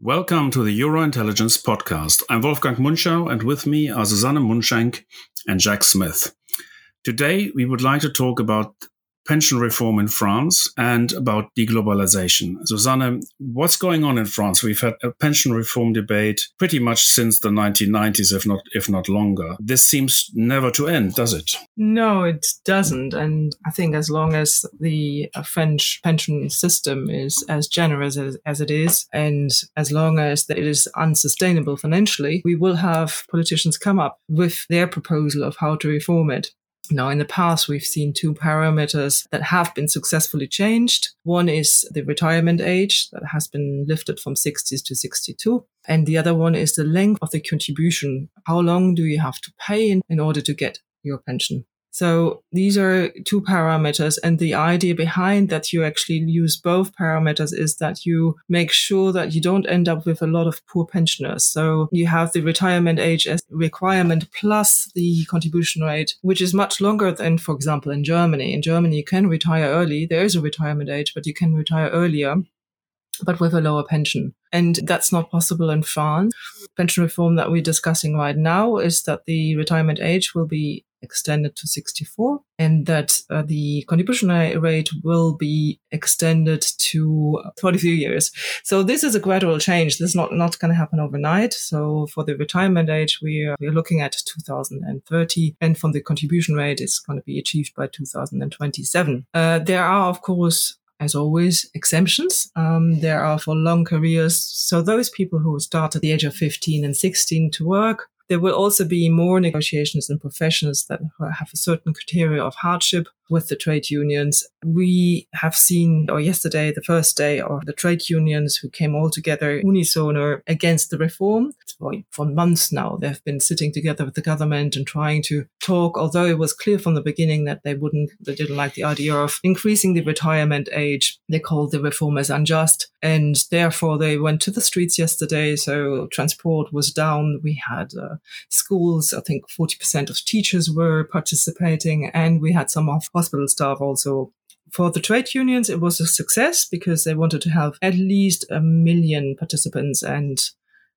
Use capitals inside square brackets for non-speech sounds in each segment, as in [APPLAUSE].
Welcome to the Eurointelligence podcast. I'm Wolfgang Münchau, and with me are Susanne Mundschenk and Jack Smith. Today, we would like to talk about pension reform in France and about deglobalization. Susanne, what's going on in France? We've had a pension reform debate pretty much since the 1990s, if not if not longer. This seems never to end, does it? No, it doesn't. And I think as long as the uh, French pension system is as generous as, as it is, and as long as it is unsustainable financially, we will have politicians come up with their proposal of how to reform it. Now, in the past, we've seen two parameters that have been successfully changed. One is the retirement age that has been lifted from 60s to 62. And the other one is the length of the contribution. How long do you have to pay in, in order to get your pension? So these are two parameters. And the idea behind that you actually use both parameters is that you make sure that you don't end up with a lot of poor pensioners. So you have the retirement age as requirement plus the contribution rate, which is much longer than, for example, in Germany. In Germany, you can retire early. There is a retirement age, but you can retire earlier but with a lower pension. And that's not possible in France. Pension reform that we're discussing right now is that the retirement age will be extended to 64 and that uh, the contribution rate will be extended to 43 years. So this is a gradual change. This is not, not going to happen overnight. So for the retirement age, we are, we're looking at 2030 and from the contribution rate, it's going to be achieved by 2027. Uh, there are, of course, as always, exemptions. Um, there are for long careers. So those people who start at the age of 15 and 16 to work there will also be more negotiations in professions that have a certain criteria of hardship with the trade unions. We have seen, or yesterday, the first day of the trade unions who came all together unisono against the reform. For, for months now, they've been sitting together with the government and trying to talk, although it was clear from the beginning that they wouldn't, they didn't like the idea of increasing the retirement age. They called the reform as unjust. And therefore they went to the streets yesterday. So transport was down. We had uh, schools. I think 40% of teachers were participating and we had some of hospital staff also for the trade unions, it was a success because they wanted to have at least a million participants. And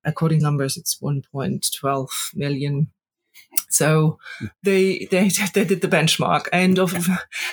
according numbers, it's 1.12 million so they, they [LAUGHS] they did the benchmark, and of,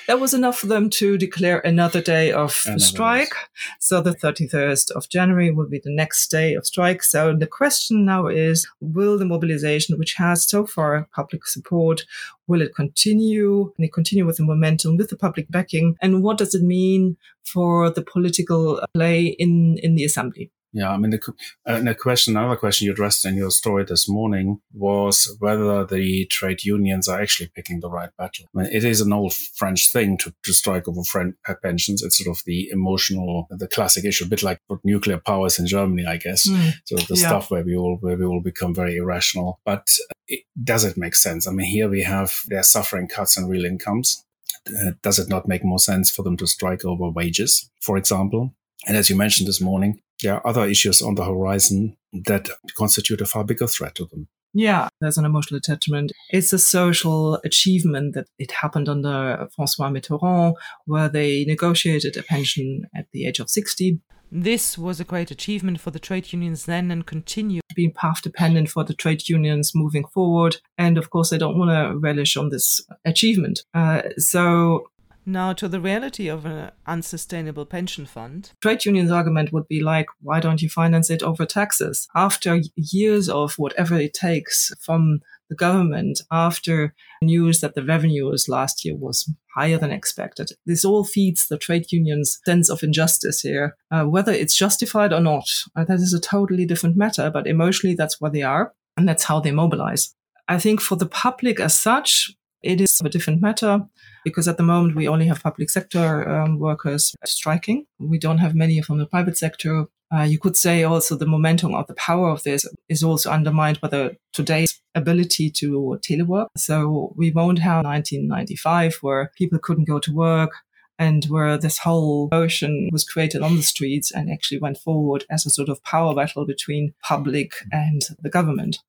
that was enough for them to declare another day of another strike. So the 31st of January will be the next day of strike. So the question now is: Will the mobilization, which has so far public support, will it continue? And it continue with the momentum, with the public backing, and what does it mean for the political play in in the assembly? Yeah, I mean, the, uh, the question, another question you addressed in your story this morning was whether the trade unions are actually picking the right battle. I mean, it is an old French thing to, to strike over French pensions. It's sort of the emotional, the classic issue, a bit like nuclear powers in Germany, I guess. Mm, so the yeah. stuff where we all, where we all become very irrational. But it, does it make sense? I mean, here we have, they're suffering cuts in real incomes. Uh, does it not make more sense for them to strike over wages, for example? And as you mentioned this morning, there are other issues on the horizon that constitute a far bigger threat to them. Yeah, there's an emotional attachment. It's a social achievement that it happened under Francois Mitterrand, where they negotiated a pension at the age of 60. This was a great achievement for the trade unions then and continue being path dependent for the trade unions moving forward. And of course, they don't want to relish on this achievement. Uh, so now, to the reality of an unsustainable pension fund. Trade unions' argument would be like, why don't you finance it over taxes? After years of whatever it takes from the government, after news that the revenues last year was higher than expected, this all feeds the trade unions' sense of injustice here. Uh, whether it's justified or not, uh, that is a totally different matter, but emotionally, that's where they are, and that's how they mobilize. I think for the public as such, it is a different matter because at the moment we only have public sector um, workers striking. We don't have many from the private sector. Uh, you could say also the momentum of the power of this is also undermined by the today's ability to telework. So we won't have 1995 where people couldn't go to work and where this whole motion was created on the streets and actually went forward as a sort of power battle between public and the government.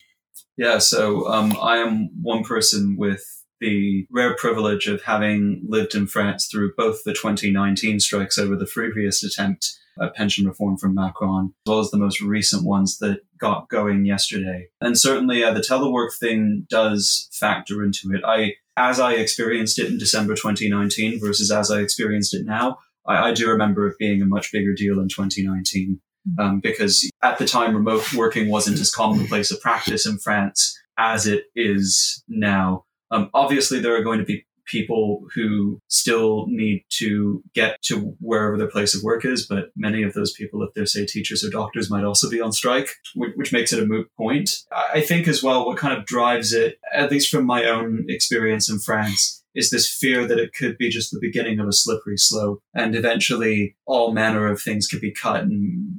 Yeah, so um, I am one person with the rare privilege of having lived in France through both the 2019 strikes over the previous attempt at pension reform from Macron, as well as the most recent ones that got going yesterday. And certainly uh, the telework thing does factor into it. I, as I experienced it in December 2019 versus as I experienced it now, I, I do remember it being a much bigger deal in 2019. Um, because at the time, remote working wasn't as commonplace a practice in France as it is now. Um, obviously, there are going to be people who still need to get to wherever their place of work is, but many of those people, if they're, say, teachers or doctors, might also be on strike, which, makes it a moot point. I think as well, what kind of drives it, at least from my own experience in France, is this fear that it could be just the beginning of a slippery slope and eventually all manner of things could be cut and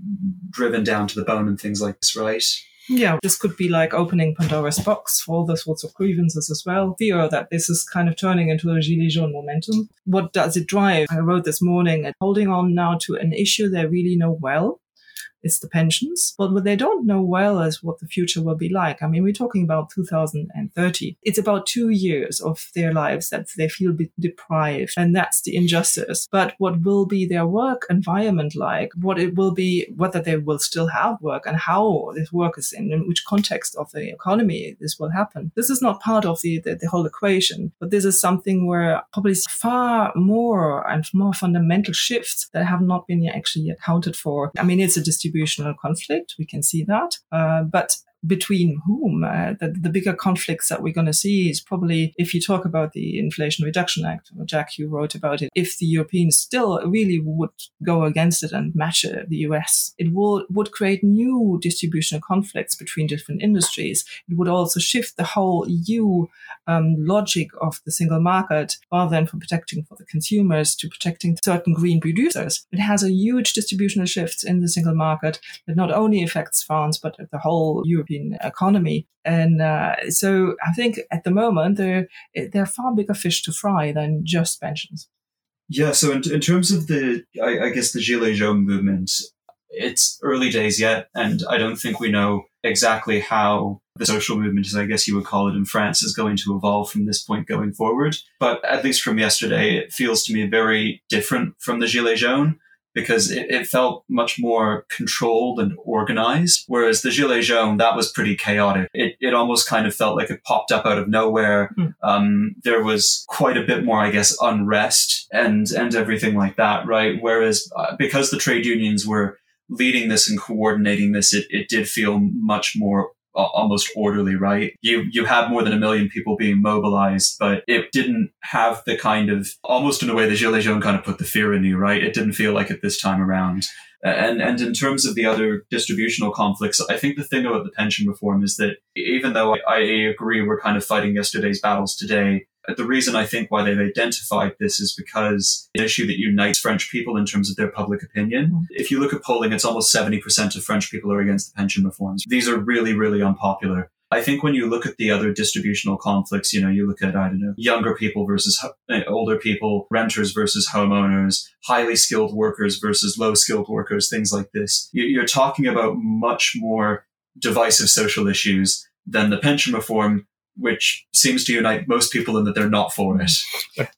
driven down to the bone and things like this, right? Yeah, this could be like opening Pandora's box for all the sorts of grievances as well. Fear that this is kind of turning into a Gilets jaunes momentum. What does it drive? I wrote this morning and holding on now to an issue they really know well is the pensions. But what they don't know well is what the future will be like. I mean, we're talking about 2030. It's about two years of their lives that they feel deprived. And that's the injustice. But what will be their work environment like? What it will be, whether they will still have work and how this work is in, in which context of the economy this will happen. This is not part of the, the, the whole equation, but this is something where probably far more and more fundamental shifts that have not been actually accounted for. I mean, it's a distribution distributional conflict. We can see that. Uh, but between whom. Uh, the, the, bigger conflicts that we're going to see is probably if you talk about the Inflation Reduction Act, Jack, you wrote about it. If the Europeans still really would go against it and match uh, the US, it will, would create new distributional conflicts between different industries. It would also shift the whole EU um, logic of the single market rather than from protecting for the consumers to protecting certain green producers. It has a huge distributional shift in the single market that not only affects France, but the whole European European economy. And uh, so I think at the moment they're they're far bigger fish to fry than just pensions. Yeah. So in, in terms of the, I, I guess the Gilets jaunes movement, it's early days yet, and I don't think we know exactly how the social movement, as I guess you would call it in France, is going to evolve from this point going forward. But at least from yesterday, it feels to me very different from the Gilets jaunes because it, it, felt much more controlled and organized. Whereas the Gilets jaunes, that was pretty chaotic. It, it almost kind of felt like it popped up out of nowhere. Mm. Um, there was quite a bit more, I guess, unrest and, and everything like that, right? Whereas uh, because the trade unions were leading this and coordinating this, it, it did feel much more almost orderly, right? You you had more than a million people being mobilized, but it didn't have the kind of almost in a way the Gilets jaunes kind of put the fear in you, right? It didn't feel like it this time around. And and in terms of the other distributional conflicts, I think the thing about the pension reform is that even though I, I agree we're kind of fighting yesterday's battles today, the reason I think why they've identified this is because an issue that unites French people in terms of their public opinion. Mm-hmm. If you look at polling, it's almost 70% of French people are against the pension reforms. These are really, really unpopular. I think when you look at the other distributional conflicts, you know, you look at, I don't know, younger people versus eh, older people, renters versus homeowners, highly skilled workers versus low skilled workers, things like this. You're talking about much more divisive social issues than the pension reform which seems to unite most people in that they're not for it.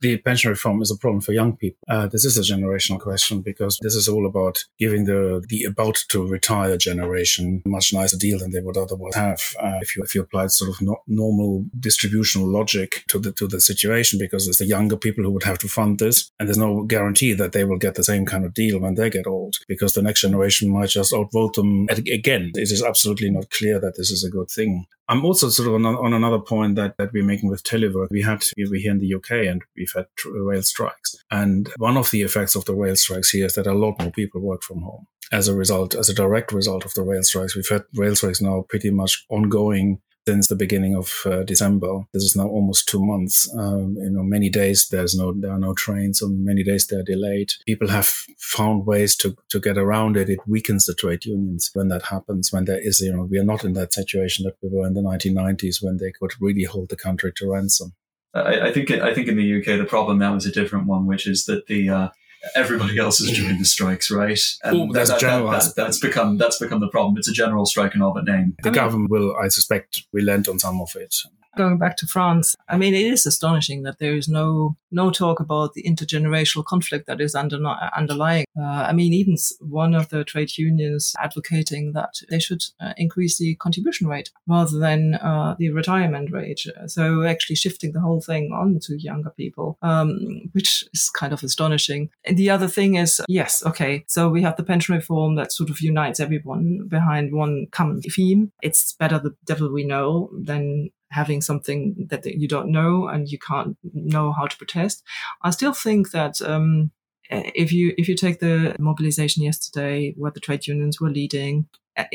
The pension reform is a problem for young people. Uh, this is a generational question because this is all about giving the the about to retire generation a much nicer deal than they would otherwise have uh, if you if you applied sort of no, normal distributional logic to the to the situation because it's the younger people who would have to fund this and there's no guarantee that they will get the same kind of deal when they get old because the next generation might just outvote them again. It is absolutely not clear that this is a good thing. I'm also sort of on, on, another point that, that we're making with telework. We had, we're here in the UK and we've had rail strikes. And one of the effects of the rail strikes here is that a lot more people work from home. As a result, as a direct result of the rail strikes, we've had rail strikes now pretty much ongoing since the beginning of uh, December. This is now almost two months. Um, you know, many days there's no there are no trains, and many days they're delayed. People have found ways to to get around it. It weakens the trade unions when that happens. When there is, you know, we are not in that situation that we were in the 1990s when they could really hold the country to ransom. I, I think I think in the UK the problem now is a different one, which is that the uh, everybody else is doing the strikes, right? And Ooh, that's that, that, that, that's become that's become the problem. It's a general strike in all but name. The I mean, government will, I suspect, relent on some of it. going back to France, I mean, it is astonishing that there is no no talk about the intergenerational conflict that is under, underlying. Uh, I mean, even one of the trade unions advocating that they should uh, increase the contribution rate rather than uh, the retirement rate. So actually shifting the whole thing on to younger people, um, which is kind of astonishing. The other thing is, yes, okay, so we have the pension reform that sort of unites everyone behind one common theme. It's better the devil we know than having something that you don't know and you can't know how to protest. I still think that um, if you if you take the mobilization yesterday, where the trade unions were leading,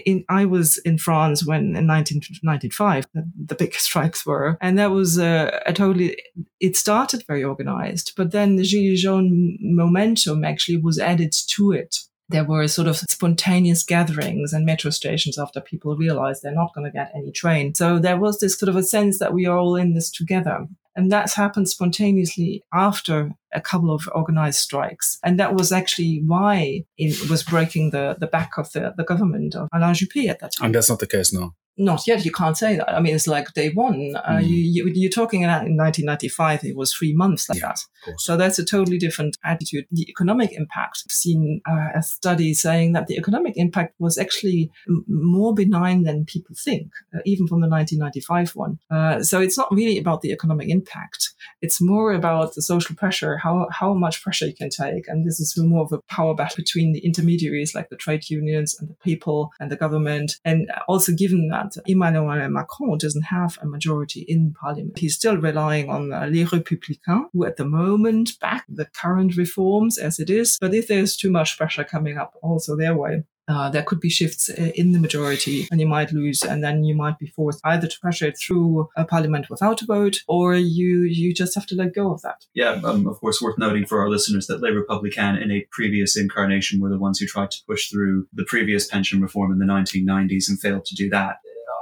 in, I was in France when in 1995 the, big [LAUGHS] strikes were, and that was uh, a totally. It started very organized, but then the Gilets jaunes momentum actually was added to it there were sort of spontaneous gatherings and metro stations after people realized they're not going to get any train. So there was this sort of a sense that we are all in this together. And that's happened spontaneously after a couple of organized strikes. And that was actually why it was breaking the, the back of the, the government of Alain Juppé at that time. And that's not the case now not yet. You can't say that. I mean, it's like day one. Uh, mm. you, you, are talking in 1995. It was three months like yeah, that. So that's a totally different attitude. The economic impact. I've seen uh, a study saying that the economic impact was actually m- more benign than people think, uh, even from the 1995 one. Uh, so it's not really about the economic impact. It's more about the social pressure, how how much pressure you can take, and this is more of a power battle between the intermediaries like the trade unions and the people and the government, and also given that that Emmanuel Macron doesn't have a majority in parliament. He's still relying on uh, Les Républicains, who at the moment back the current reforms as it is. But if there's too much pressure coming up also their way, uh, there could be shifts uh, in the majority and you might lose and then you might be forced either to pressure it through a parliament without a vote or you you just have to let go of that. Yeah, um, of course, worth noting for our listeners that Les Républicains in a previous incarnation were the ones who tried to push through the previous pension reform in the 1990s and failed to do that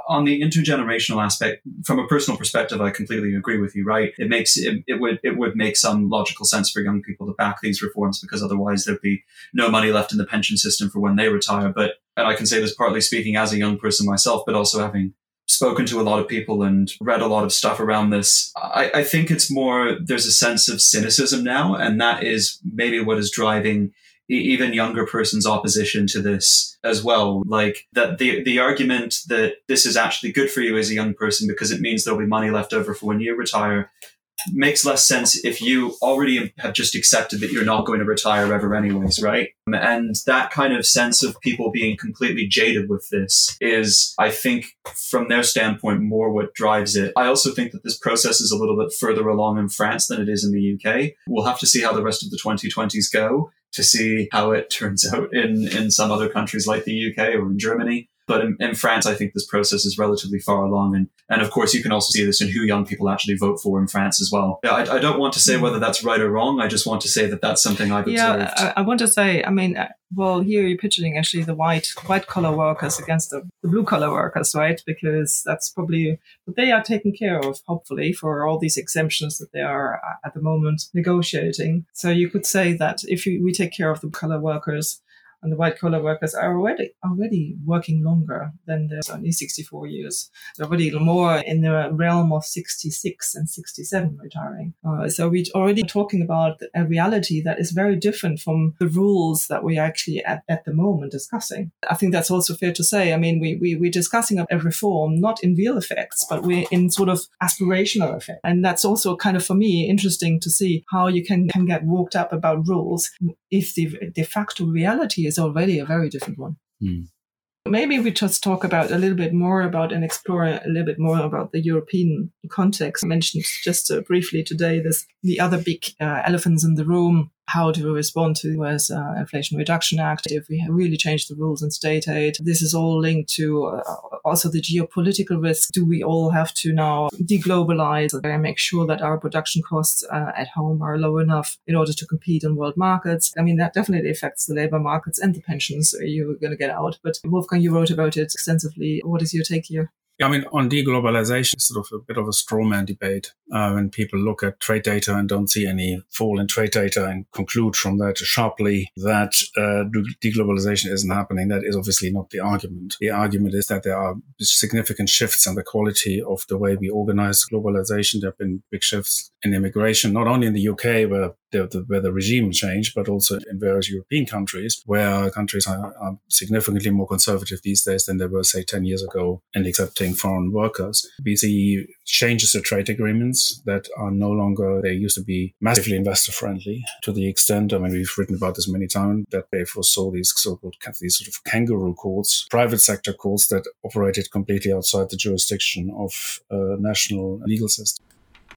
on the intergenerational aspect, from a personal perspective, I completely agree with you. Right? It makes it, it would it would make some logical sense for young people to back these reforms because otherwise there'd be no money left in the pension system for when they retire. But and I can say this partly speaking as a young person myself, but also having spoken to a lot of people and read a lot of stuff around this. I, I think it's more there's a sense of cynicism now, and that is maybe what is driving even younger person's opposition to this as well. Like that the the argument that this is actually good for you as a young person because it means there'll be money left over for when you retire makes less sense if you already have just accepted that you're not going to retire ever anyways, right? Um, and that kind of sense of people being completely jaded with this is, I think, from their standpoint, more what drives it. I also think that this process is a little bit further along in France than it is in the UK. We'll have to see how the rest of the 2020s go to see how it turns [LAUGHS] out in, in some other countries like the UK or in Germany. But in, in, France, I think this process is relatively far along. And, and of course, you can also see this in who young people actually vote for in France as well. I, I don't want to say whether that's right or wrong. I just want to say that that's something I've yeah, observed. I, I want to say, I mean, uh, well, here you're pitching actually the white white collar workers against the, the blue collar workers, right? Because that's probably what they are taken care of, hopefully, for all these exemptions that they are uh, at the moment negotiating. So you could say that if you, we take care of the color workers, and the white collar workers are already already working longer than the only 64 years. They're already more in the realm of 66 and 67 retiring. Uh, so we're already talking about a reality that is very different from the rules that we actually at, at the moment discussing. I think that's also fair to say. I mean, we, we, we're discussing a reform not in real effects, but we're in sort of aspirational effect. And that's also kind of for me interesting to see how you can, can get worked up about rules if the de facto reality is already a very different one. Mm. Maybe we just talk about a little bit more about and explore a little bit more about the European context. I mentioned just uh, briefly today this the other big uh, elephants in the room how do we respond to the US uh, Inflation Reduction Act, if we really change the rules in state aid. This is all linked to uh, also the geopolitical risk. Do we all have to now deglobalize and make sure that our production costs uh, at home are low enough in order to compete in world markets? I mean, that definitely affects the labor markets and the pensions you're going to get out. But Wolfgang, you wrote about it extensively. What is your take here? I mean, on deglobalization, it's sort of a bit of a straw man debate. Uh, when people look at trade data and don't see any fall in trade data and conclude from that sharply that uh, deglobalization isn't happening, that is obviously not the argument. The argument is that there are significant shifts in the quality of the way we organize globalization. There have been big shifts in immigration, not only in the UK, where the, the, where the regime changed, but also in various European countries, where countries are, are, significantly more conservative these days than they were, say, 10 years ago in accepting foreign workers. We see changes to trade agreements that are no longer, they used to be massively investor friendly to the extent, I mean, we've written about this many times, that they foresaw these so-called, these sort of kangaroo courts, private sector courts that operated completely outside the jurisdiction of national legal system.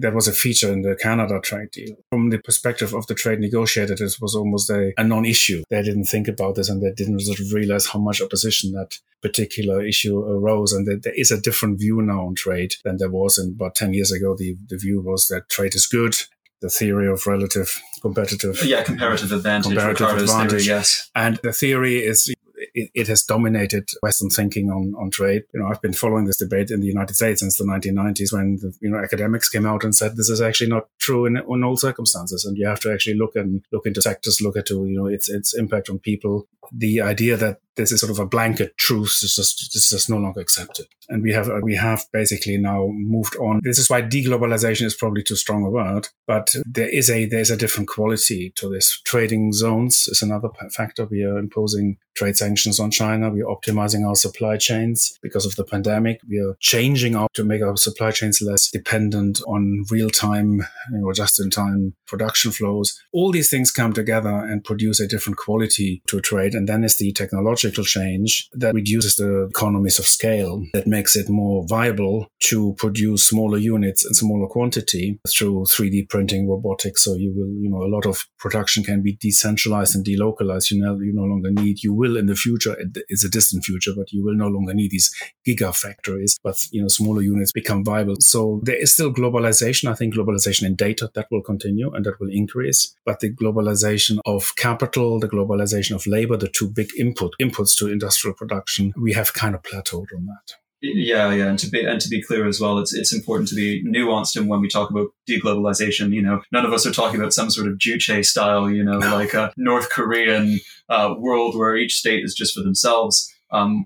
That was a feature in the Canada trade deal. From the perspective of the trade negotiator, this was almost a, a non-issue. They didn't think about this and they didn't sort of realize how much opposition that particular issue arose. And that there is a different view now on trade than there was in about 10 years ago. The, the view was that trade is good the theory of relative competitive yeah comparative advantage comparative advantage theory, yes and the theory is it, it, has dominated Western thinking on, on trade. You know, I've been following this debate in the United States since the 1990s when the, you know academics came out and said this is actually not true in, in all circumstances, and you have to actually look and look into sectors, look at you know its its impact on people. The idea that this is sort of a blanket truth is just, is just no longer accepted. And we have, uh, we have basically now moved on. This is why deglobalization is probably too strong a word, but there is a, there's a different quality to this. Trading zones is another factor. We are imposing trade sanctions on China. We are optimizing our supply chains because of the pandemic. We are changing up to make our supply chains less dependent on real time or just in time production flows. All these things come together and produce a different quality to trade. And then is the technological technological change that reduces the economies of scale, that makes it more viable to produce smaller units in smaller quantity through 3D printing, robotics. So you will, you know, a lot of production can be decentralized and delocalized. You know, you no longer need, you will in the future, it's a distant future, but you will no longer need these gigafactories, but, you know, smaller units become viable. So there is still globalization. I think globalization in data that will continue and that will increase, but the globalization of capital, the globalization of labor, the two big input inputs to industrial production, we have kind of plateaued on that. Yeah, yeah, and to be and to be clear as well, it's it's important to be nuanced. And when we talk about deglobalization, you know, none of us are talking about some sort of Juche style, you know, like a North Korean uh, world where each state is just for themselves. Um,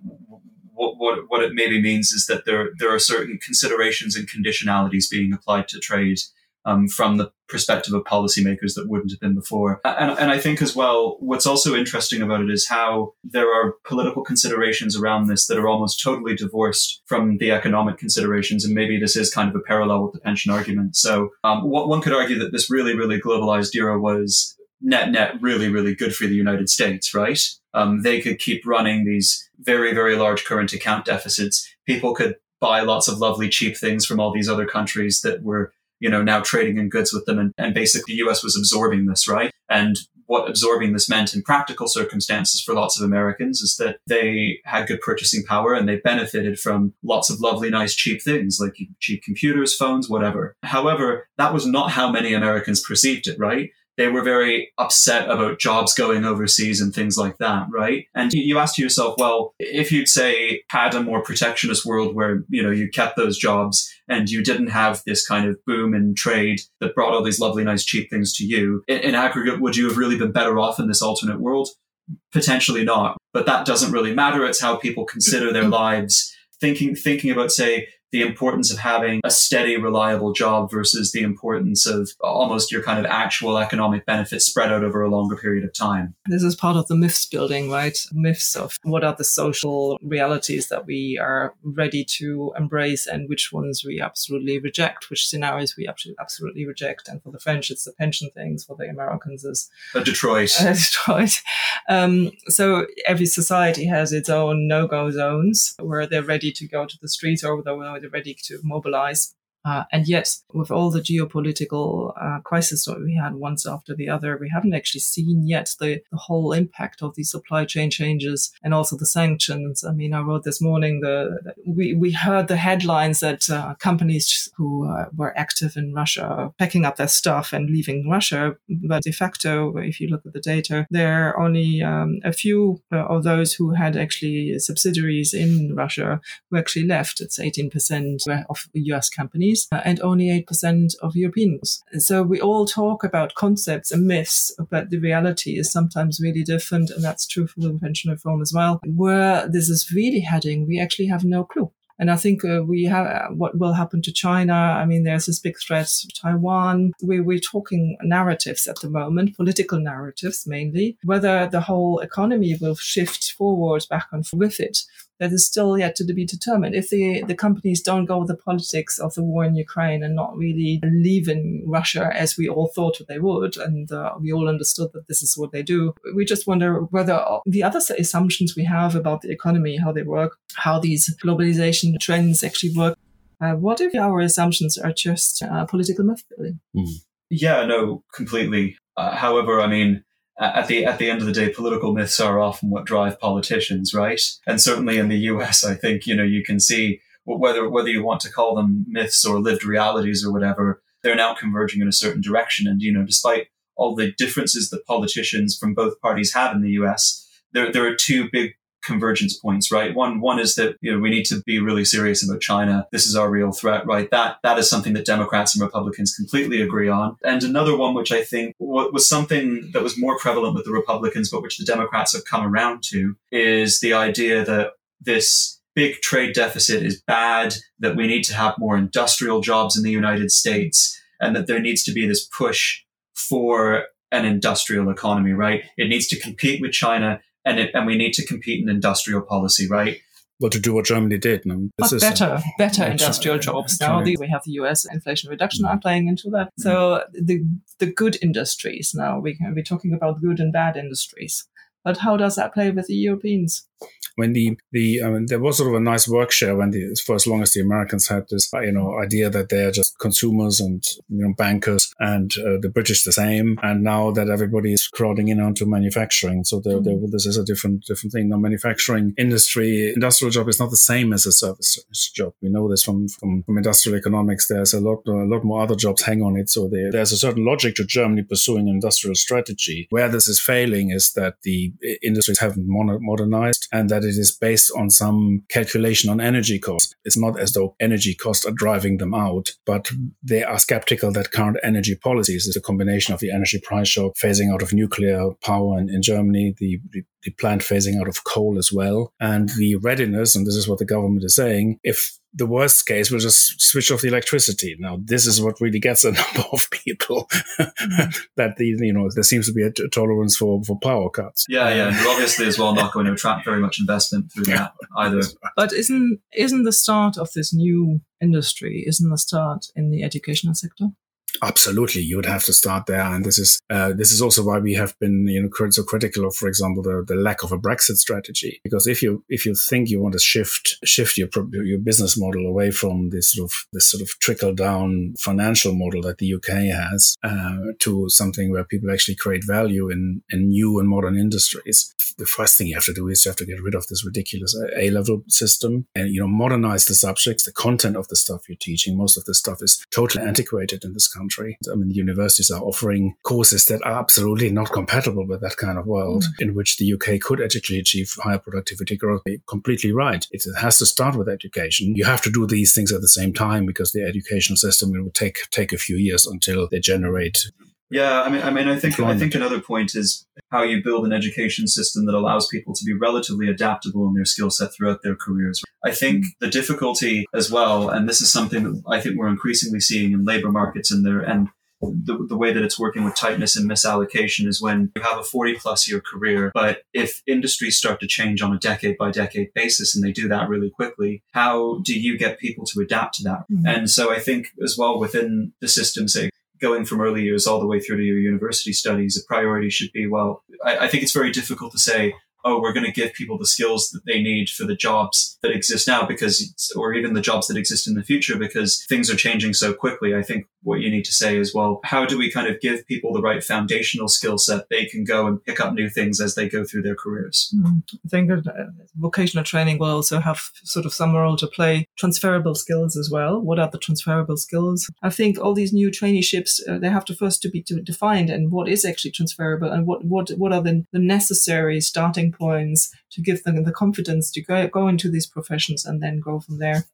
what, what, what it maybe means is that there there are certain considerations and conditionalities being applied to trade um, from the perspective of policymakers that wouldn't have been before. And, and I think as well, what's also interesting about it is how there are political considerations around this that are almost totally divorced from the economic considerations. And maybe this is kind of a parallel with the pension argument. So um, one could argue that this really, really globalized era was net net really, really good for the United States, right? Um, they could keep running these very, very large current account deficits. People could buy lots of lovely cheap things from all these other countries that were you know, now trading in goods with them. And, and basically the US was absorbing this, right? And what absorbing this meant in practical circumstances for lots of Americans is that they had good purchasing power and they benefited from lots of lovely, nice, cheap things like cheap computers, phones, whatever. However, that was not how many Americans perceived it, right? They were very upset about jobs going overseas and things like that, right? And you ask yourself, well, if you'd say had a more protectionist world where, you know, you kept those jobs and you didn't have this kind of boom in trade that brought all these lovely, nice, cheap things to you, in, in aggregate, would you have really been better off in this alternate world? Potentially not. But that doesn't really matter. It's how people consider their mm-hmm. lives thinking thinking about say the importance of having a steady, reliable job versus the importance of almost your kind of actual economic benefits spread out over a longer period of time. This is part of the myths building, right? Myths of what are the social realities that we are ready to embrace and which ones we absolutely reject, which scenarios we absolutely reject. And for the French, it's the pension things. For the Americans, is a Detroit. [LAUGHS] Uh, Detroit. Um, so every society has its own no-go zones where they're ready to go to the streets or they're ready to mobilize. Uh, and yet, with all the geopolitical uh, crisis that we had once after the other, we haven't actually seen yet the, the whole impact of these supply chain changes and also the sanctions. I mean, I wrote this morning the we we heard the headlines that uh, companies who uh, were active in Russia packing up their stuff and leaving Russia, but de facto, if you look at the data, there are only um, a few uh, of those who had actually subsidiaries in Russia who actually left. It's 18% of US companies uh, and only 8% of Europeans. So we all talk about concepts and myths, but the reality is sometimes really different. And that's true for the pension reform as well. Where this is really heading, we actually have no clue. And I think uh, we have uh, what will happen to China. I mean, there's this big threat to Taiwan. We, we're talking narratives at the moment, political narratives mainly, whether the whole economy will shift forward back and forth with it that is still yet to be determined. If the, the companies don't go with the politics of the war in Ukraine and not really leaving Russia as we all thought they would, and uh, we all understood that this is what they do, we just wonder whether the other assumptions we have about the economy, how they work, how these globalization trends actually work, uh, what if our assumptions are just uh, political myth building? Mm. Yeah, no, completely. Uh, however, I mean, at the at the end of the day, political myths are often what drive politicians, right? And certainly in the U.S., I think you know you can see whether whether you want to call them myths or lived realities or whatever, they're now converging in a certain direction. And you know, despite all the differences that politicians from both parties have in the U.S., there there are two big convergence points, right? One one is that you know we need to be really serious about China. This is our real threat, right? That that is something that Democrats and Republicans completely agree on. And another one, which I think was something that was more prevalent with the Republicans, but which the Democrats have come around to, is the idea that this big trade deficit is bad. That we need to have more industrial jobs in the United States, and that there needs to be this push for an industrial economy, right? It needs to compete with China and it, and we need to compete in industrial policy, right? Well, to do what Germany did. No, this but better, a, better industrial jobs. Now we have the U.S. Inflation Reduction Act mm. playing into that. So mm. the the good industries. Now we can be talking about good and bad industries. But how does that play with the Europeans? When the the I mean, there was sort of a nice work share when the for as long as the Americans had this you know idea that they're just consumers and you know bankers and uh, the British the same. And now that everybody is crowding in onto manufacturing. So there, mm-hmm. this is a different different thing. Now manufacturing industry industrial job is not the same as a service job. We know this from from, from industrial economics. There's a lot a lot more other jobs hang on it. So there, there's a certain logic to Germany pursuing an industrial strategy. Where this is failing is that the industries haven't modernized and that it is based on some calculation on energy costs. It's not as though energy costs are driving them out, but they are skeptical that current energy policies is a combination of the energy price shock, phasing out of nuclear power in, in Germany, the, the, the planned phasing out of coal as well, and the readiness, and this is what the government is saying, if the worst case, we'll just switch off the electricity. Now, this is what really gets a [LAUGHS] number of people hmm. that the, you know, there seems to be a t- tolerance for, for power cuts. Yeah, yeah. And obviously as well not going to attract very much investment through that [LAUGHS] either. But isn't, isn't the start of this new industry, isn't the start in the educational sector? Absolutely, you would have to start there, and this is uh, this is also why we have been you know so critical of, for example, the, the lack of a Brexit strategy. Because if you if you think you want to shift shift your your business model away from this sort of this sort of trickle down financial model that the UK has uh, to something where people actually create value in in new and modern industries, the first thing you have to do is you have to get rid of this ridiculous A level system and you know modernize the subjects, the content of the stuff you're teaching. Most of the stuff is totally antiquated in this country country. I mean, universities are offering courses that are absolutely not compatible with that kind of world mm. in which the UK could actually achieve higher productivity growth. You're completely right. It has to start with education. You have to do these things at the same time because the educational system will take take a few years until they generate yeah, I mean, I mean, I think I think another point is how you build an education system that allows people to be relatively adaptable in their skill set throughout their careers. I think the difficulty as well, and this is something that I think we're increasingly seeing in labor markets and there and the, the way that it's working with tightness and misallocation is when you have a 40 plus year career, but if industries start to change on a decade by decade basis and they do that really quickly, how do you get people to adapt to that? Mm-hmm. And so I think as well within the system, say going from early years all the way through to your university studies, a priority should be, well, I, I think it's very difficult to say, oh, we're going to give people the skills that they need for the jobs that exist now because, or even the jobs that exist in the future because things are changing so quickly. I think what you need to say is, well, how do we kind of give people the right foundational skill set they can go and pick up new things as they go through their careers? Mm, I think uh, vocational training will also have sort of some role to play. Transferable skills as well. What are the transferable skills? I think all these new traineeships, uh, they have to first to be to defined and what is actually transferable and what, what, what are the, the necessary starting points to give them the confidence to go, go into these professions and then go from there.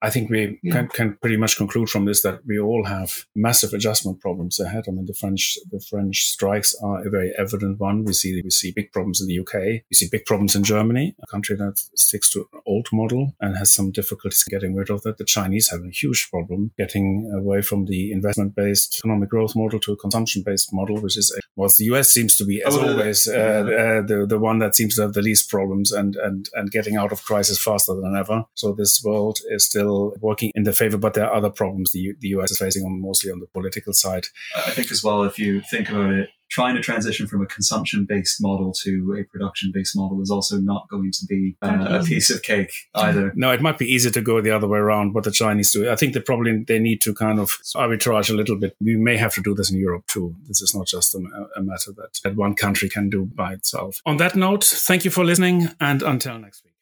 I think we yeah. can, can, pretty much conclude from this that we all have massive adjustment problems ahead. I mean, the French the French strikes are a very evident one. We see we see big problems in the UK. We see big problems in Germany, a country that sticks to an old model and has some difficulties getting rid of that. The Chinese have a huge problem getting away from the investment based economic growth model to a consumption based model, which is whilst the US seems to be as oh, always uh, uh, the the one that seems to have the least problems and and and getting out of crisis faster than ever. So this world is still still working in their favor, but there are other problems the, the US is facing on mostly on the political side. I think as well, if you think about it, trying to transition from a consumption based model to a production based model is also not going to be uh, a piece of cake either. No, it might be easier to go the other way around, what the Chinese do. I think they probably they need to kind of arbitrage a little bit. We may have to do this in Europe too. This is not just a, a matter that, that one country can do by itself. On that note, thank you for listening and until next week.